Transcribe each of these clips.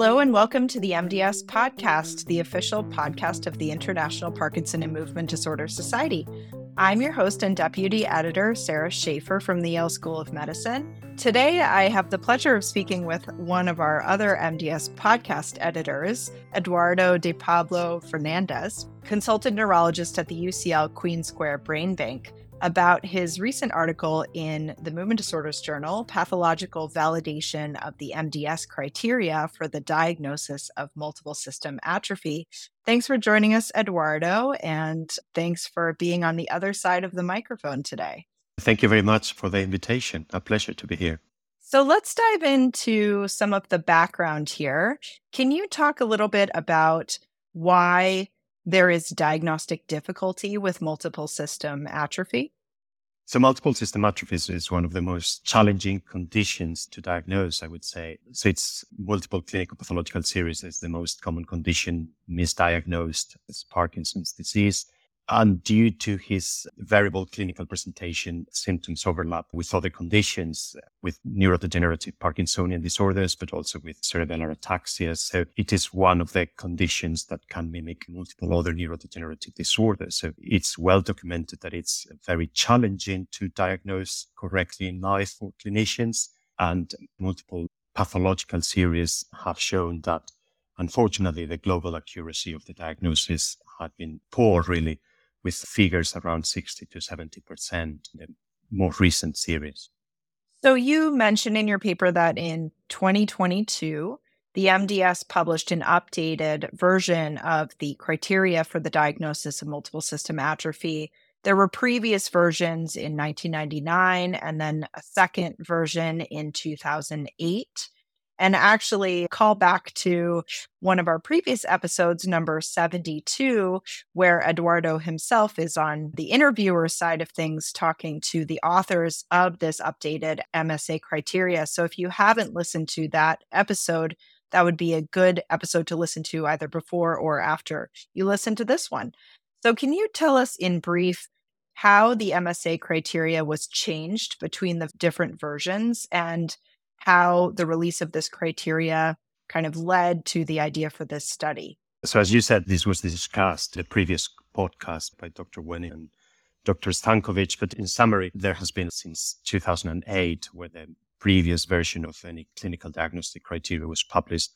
Hello, and welcome to the MDS Podcast, the official podcast of the International Parkinson and Movement Disorder Society. I'm your host and deputy editor, Sara Schaefer from the Yale School of Medicine. Today, I have the pleasure of speaking with one of our other MDS podcast editors, Eduardo de Pablo Fernandez, consultant neurologist at the UCL Queen Square Brain Bank about his recent article in the Movement Disorders Journal, Pathological Validation of the MDS Criteria for the Diagnosis of Multiple System Atrophy. Thanks for joining us, Eduardo, and thanks for being on the other side of the microphone today. Thank you very much for the invitation. A pleasure to be here. So let's dive into some of the background here. Can you talk a little bit about why there is diagnostic difficulty with multiple system atrophy? So multiple system atrophy is one of the most challenging conditions to diagnose, I would say. So it's multiple clinical pathological series is the most common condition misdiagnosed as Parkinson's disease. And due to his variable clinical presentation, symptoms overlap with other conditions, with neurodegenerative Parkinsonian disorders, but also with cerebellar ataxia. So it is one of the conditions that can mimic multiple other neurodegenerative disorders. So it's well documented that it's very challenging to diagnose correctly in life for clinicians and multiple pathological series have shown that unfortunately the global accuracy of the diagnosis had been poor really with figures around 60 to 70% in the more recent series. So you mentioned in your paper that in 2022, the MDS published an updated version of the criteria for the diagnosis of multiple system atrophy. There were previous versions in 1999 and then a second version in 2008 and actually call back to one of our previous episodes, number 72, where Eduardo himself is on the interviewer side of things, talking to the authors of this updated MSA criteria. So if you haven't listened to that episode, that would be a good episode to listen to either before or after you listen to this one. So, can you tell us in brief how the MSA criteria was changed between the different versions and how the release of this criteria kind of led to the idea for this study. So, as you said, this was discussed in the previous podcast by Dr. Wenning and Dr. Stankovic. But in summary, there has been since 2008, where the previous version of any clinical diagnostic criteria was published,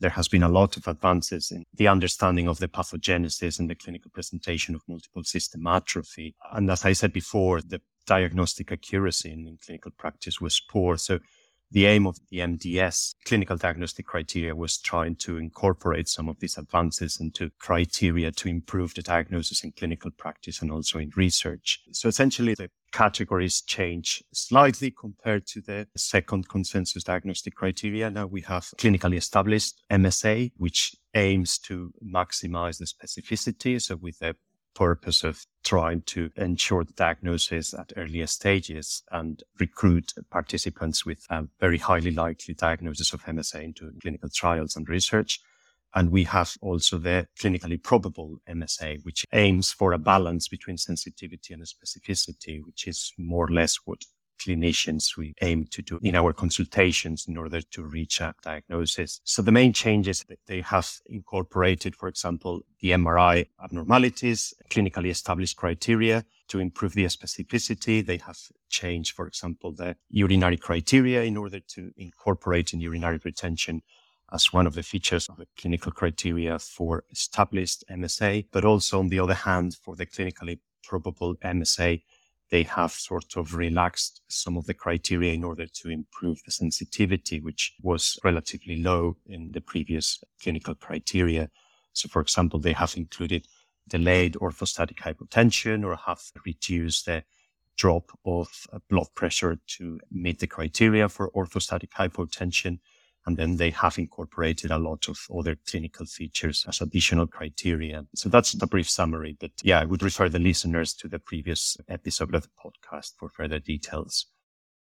there has been a lot of advances in the understanding of the pathogenesis and the clinical presentation of multiple system atrophy. And as I said before, the diagnostic accuracy in clinical practice was poor. So the aim of the MDS clinical diagnostic criteria was trying to incorporate some of these advances into criteria to improve the diagnosis in clinical practice and also in research. So essentially the categories change slightly compared to the second consensus diagnostic criteria. Now we have clinically established MSA, which aims to maximize the specificity. So with the purpose of trying to ensure the diagnosis at earlier stages and recruit participants with a very highly likely diagnosis of MSA into clinical trials and research. And we have also the clinically probable MSA, which aims for a balance between sensitivity and specificity, which is more or less what clinicians we aim to do in our consultations in order to reach a diagnosis. So the main changes that they have incorporated, for example, the MRI abnormalities, clinically established criteria to improve the specificity. They have changed, for example, the urinary criteria in order to incorporate in urinary retention as one of the features of the clinical criteria for established MSA, but also on the other hand, for the clinically probable MSA, they have sort of relaxed some of the criteria in order to improve the sensitivity, which was relatively low in the previous clinical criteria. So, for example, they have included delayed orthostatic hypotension or have reduced the drop of blood pressure to meet the criteria for orthostatic hypotension. And then they have incorporated a lot of other clinical features as additional criteria. So that's the brief summary. But yeah, I would refer the listeners to the previous episode of the podcast for further details.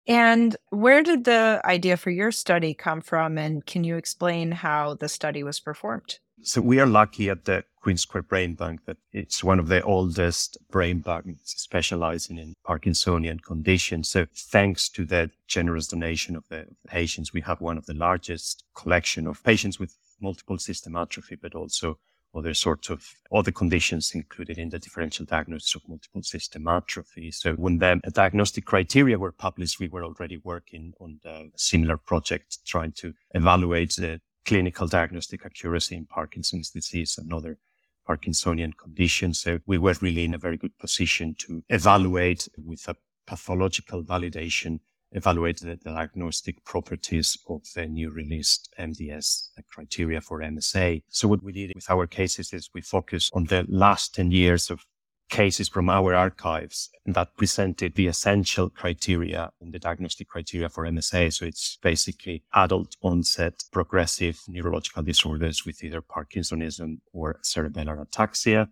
And where did the idea for your study come from? And can you explain how the study was performed? So we are lucky at the Queen Square Brain Bank that it's one of the oldest brain banks specializing in Parkinsonian conditions. So thanks to the generous donation of the patients, we have one of the largest collection of patients with multiple system atrophy, but also other sorts of other conditions included in the differential diagnosis of multiple system atrophy. So when the diagnostic criteria were published, we were already working on a similar project trying to evaluate the clinical diagnostic accuracy in Parkinson's disease and other Parkinsonian conditions. So we were really in a very good position to evaluate with a pathological validation evaluate the diagnostic properties of the new released MDS criteria for MSA. So what we did with our cases is we focused on the last 10 years of cases from our archives that presented the essential criteria in the diagnostic criteria for MSA. So it's basically adult onset progressive neurological disorders with either Parkinsonism or cerebellar ataxia.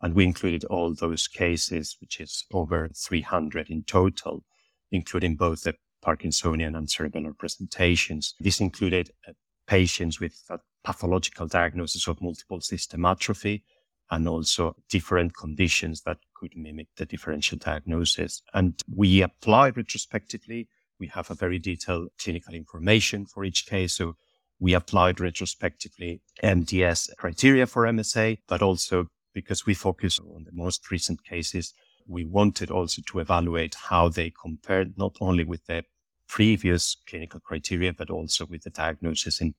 And we included all those cases, which is over 300 in total including both the Parkinsonian and cerebellar presentations. This included uh, patients with a pathological diagnosis of multiple system atrophy and also different conditions that could mimic the differential diagnosis. And we applied retrospectively. We have a very detailed clinical information for each case. So we applied retrospectively MDS criteria for MSA, but also because we focus on the most recent cases, we wanted also to evaluate how they compared not only with the previous clinical criteria, but also with the diagnosis in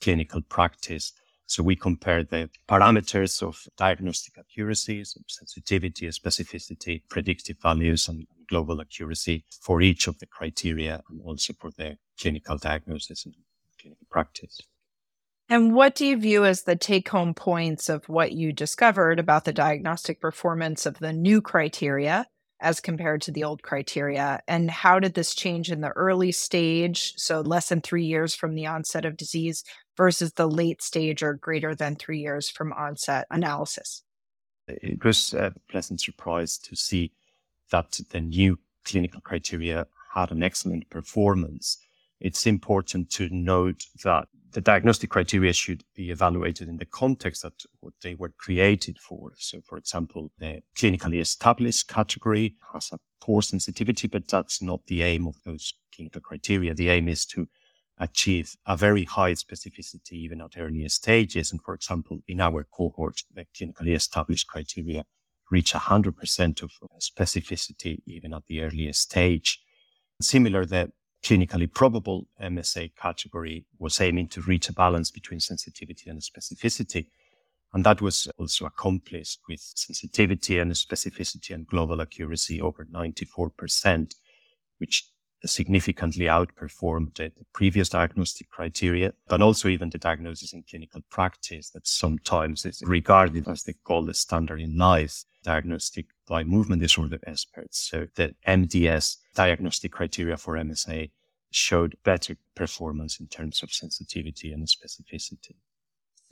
clinical practice. So we compare the parameters of diagnostic accuracy, so sensitivity, specificity, predictive values, and global accuracy for each of the criteria and also for the clinical diagnosis and clinical practice. And what do you view as the take home points of what you discovered about the diagnostic performance of the new criteria as compared to the old criteria? And how did this change in the early stage, so less than three years from the onset of disease, versus the late stage or greater than three years from onset analysis? It was a pleasant surprise to see that the new clinical criteria had an excellent performance. It's important to note that the diagnostic criteria should be evaluated in the context that what they were created for. So, for example, the clinically established category has a poor sensitivity, but that's not the aim of those clinical criteria. The aim is to achieve a very high specificity even at earlier stages. And for example, in our cohort, the clinically established criteria reach 100% of specificity even at the earliest stage. Similar, the clinically probable MSA category was aiming to reach a balance between sensitivity and specificity. And that was also accomplished with sensitivity and specificity and global accuracy over 94%, which significantly outperformed the, previous diagnostic criteria, but also even the diagnosis in clinical practice that sometimes is regarded as the gold standard in life diagnostic by movement disorder experts. So the MDS diagnostic criteria for MSA showed better performance in terms of sensitivity and specificity.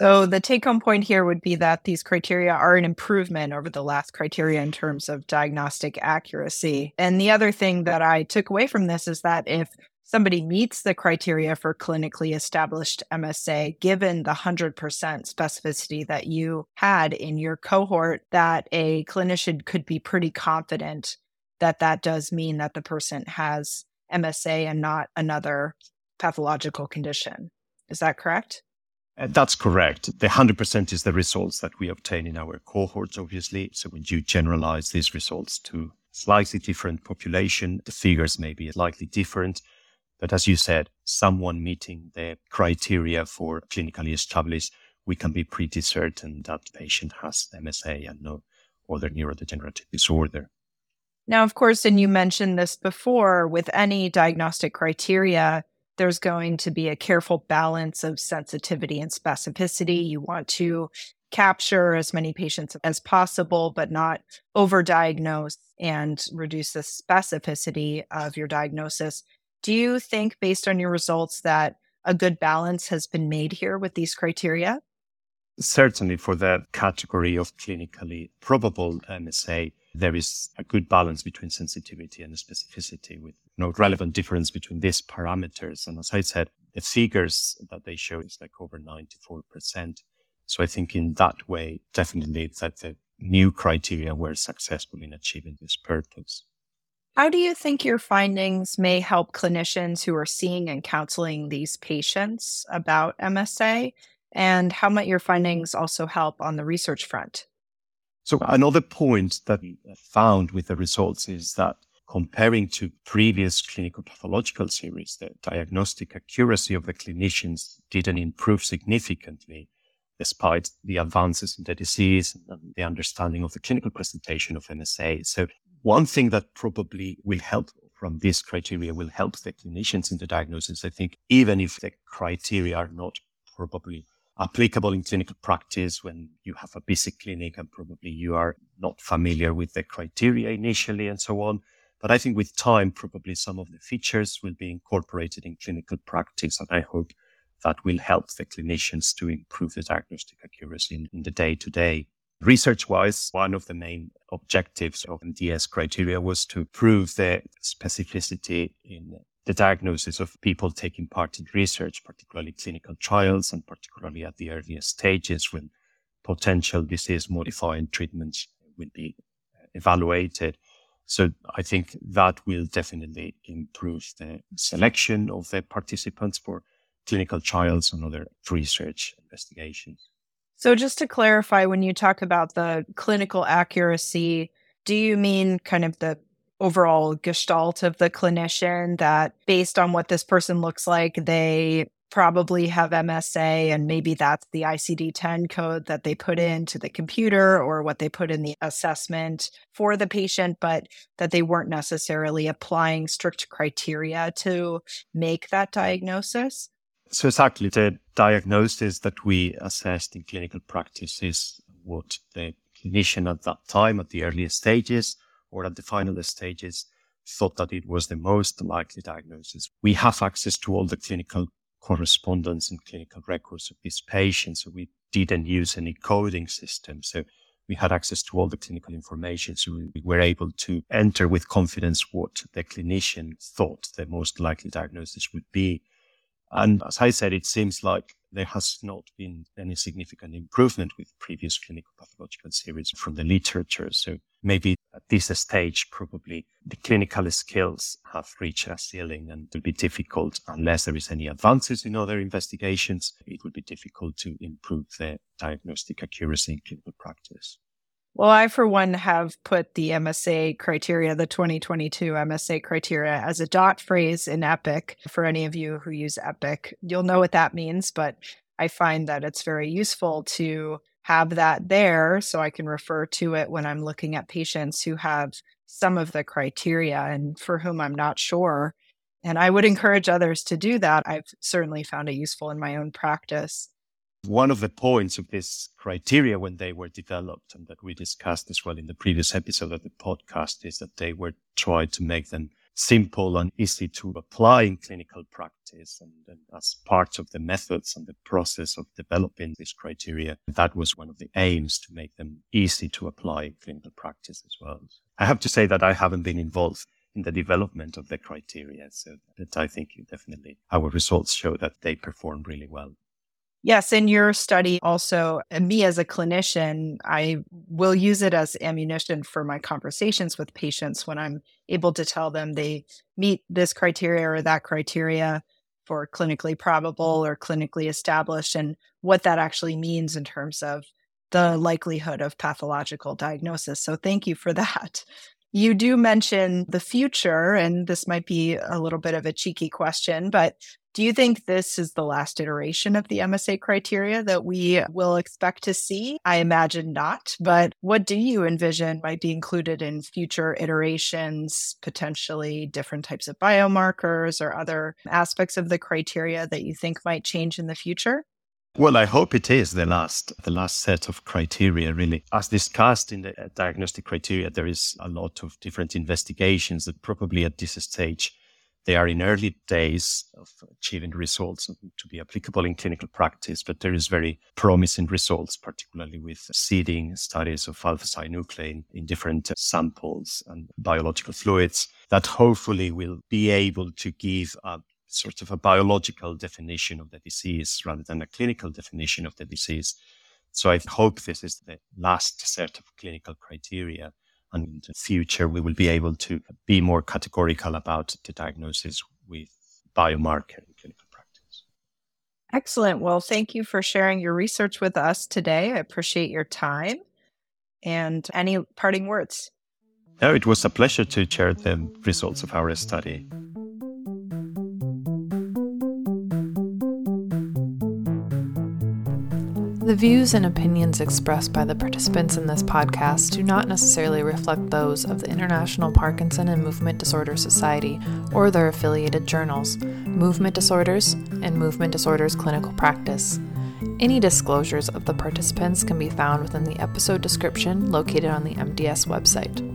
So the take home point here would be that these criteria are an improvement over the last criteria in terms of diagnostic accuracy. And the other thing that I took away from this is that if somebody meets the criteria for clinically established MSA, given the 100% specificity that you had in your cohort, that a clinician could be pretty confident that that does mean that the person has MSA and not another pathological condition. Is that correct? Uh, that's correct. The 100% is the results that we obtain in our cohorts, obviously. So when you generalize these results to slightly different population, the figures may be slightly different. But as you said, someone meeting the criteria for clinically established, we can be pretty certain that the patient has MSA and no other neurodegenerative disorder. Now, of course, and you mentioned this before, with any diagnostic criteria, there's going to be a careful balance of sensitivity and specificity. You want to capture as many patients as possible, but not overdiagnose and reduce the specificity of your diagnosis. Do you think, based on your results, that a good balance has been made here with these criteria? Certainly, for the category of clinically probable MSA, there is a good balance between sensitivity and specificity with no relevant difference between these parameters. And as I said, the figures that they show is like over 94% So I think in that way, definitely that the new criteria were successful in achieving this purpose. How do you think your findings may help clinicians who are seeing and counseling these patients about MSA? And how might your findings also help on the research front? So, another point that we found with the results is that comparing to previous clinical pathological series, the diagnostic accuracy of the clinicians didn't improve significantly despite the advances in the disease and the understanding of the clinical presentation of MSA. So one thing that probably will help from this criteria will help the clinicians in the diagnosis. I think even if the criteria are not probably applicable in clinical practice when you have a busy clinic and probably you are not familiar with the criteria initially and so on. But I think with time, probably some of the features will be incorporated in clinical practice. And I hope that will help the clinicians to improve the diagnostic accuracy in, in the day to day. Research wise, one of the main objectives of MDS criteria was to prove the specificity in the diagnosis of people taking part in research, particularly clinical trials, and particularly at the earliest stages when potential disease modifying treatments will be evaluated. So I think that will definitely improve the selection of the participants for clinical trials and other research investigations. So, just to clarify, when you talk about the clinical accuracy, do you mean kind of the overall gestalt of the clinician that based on what this person looks like, they probably have MSA and maybe that's the ICD 10 code that they put into the computer or what they put in the assessment for the patient, but that they weren't necessarily applying strict criteria to make that diagnosis? So exactly the diagnosis that we assessed in clinical practice is what the clinician at that time, at the earliest stages or at the final stages, thought that it was the most likely diagnosis. We have access to all the clinical correspondence and clinical records of these patients. So we didn't use any coding system. So we had access to all the clinical information. So we were able to enter with confidence what the clinician thought the most likely diagnosis would be. And as I said, it seems like there has not been any significant improvement with previous clinical pathological series from the literature. So maybe this stage, probably the clinical skills have reached a ceiling and it will be difficult unless there is any advances in other investigations. It will be difficult to improve the diagnostic accuracy in clinical practice. Well, I, for one, have put the MSA criteria, the 2022 MSA criteria, as a dot phrase in Epic. For any of you who use Epic, you'll know what that means, but I find that it's very useful to have that there so I can refer to it when I'm looking at patients who have some of the criteria and for whom I'm not sure. And I would encourage others to do that. I've certainly found it useful in my own practice. One of the points of this criteria when they were developed and that we discussed as well in the previous episode of the podcast is that they were tried to make them simple and easy to apply in clinical practice. And, and, as part of the methods and the process of developing these criteria, that was one of the aims to make them easy to apply in clinical practice as well. I have to say that I haven't been involved in the development of the criteria. So that I think definitely our results show that they perform really well. Yes, in your study, also, me as a clinician, I will use it as ammunition for my conversations with patients when I'm able to tell them they meet this criteria or that criteria for clinically probable or clinically established and what that actually means in terms of the likelihood of pathological diagnosis. So, thank you for that. You do mention the future, and this might be a little bit of a cheeky question, but do you think this is the last iteration of the MSA criteria that we will expect to see? I imagine not, but what do you envision might be included in future iterations, potentially different types of biomarkers or other aspects of the criteria that you think might change in the future? Well, I hope it is the last, the last set of criteria, really. As discussed in the uh, diagnostic criteria, there is a lot of different investigations that probably at this stage they are in early days of achieving results to be applicable in clinical practice, but there is very promising results, particularly with seeding studies of alpha synuclein in different samples and biological fluids that hopefully will be able to give a sort of a biological definition of the disease rather than a clinical definition of the disease So I hope this is the last set of clinical criteria. And in the future, we will be able to be more categorical about the diagnosis with biomarker in clinical practice. Excellent. Well, thank you for sharing your research with us today. I appreciate your time and any parting words. Oh, it was a pleasure to share the results of our study. The views and opinions expressed by the participants in this podcast do not necessarily reflect those of the International Parkinson and Movement Disorder Society or their affiliated journals, Movement Disorders and Movement Disorders Clinical Practice. Any disclosures of the participants can be found within the episode description located on the MDS website.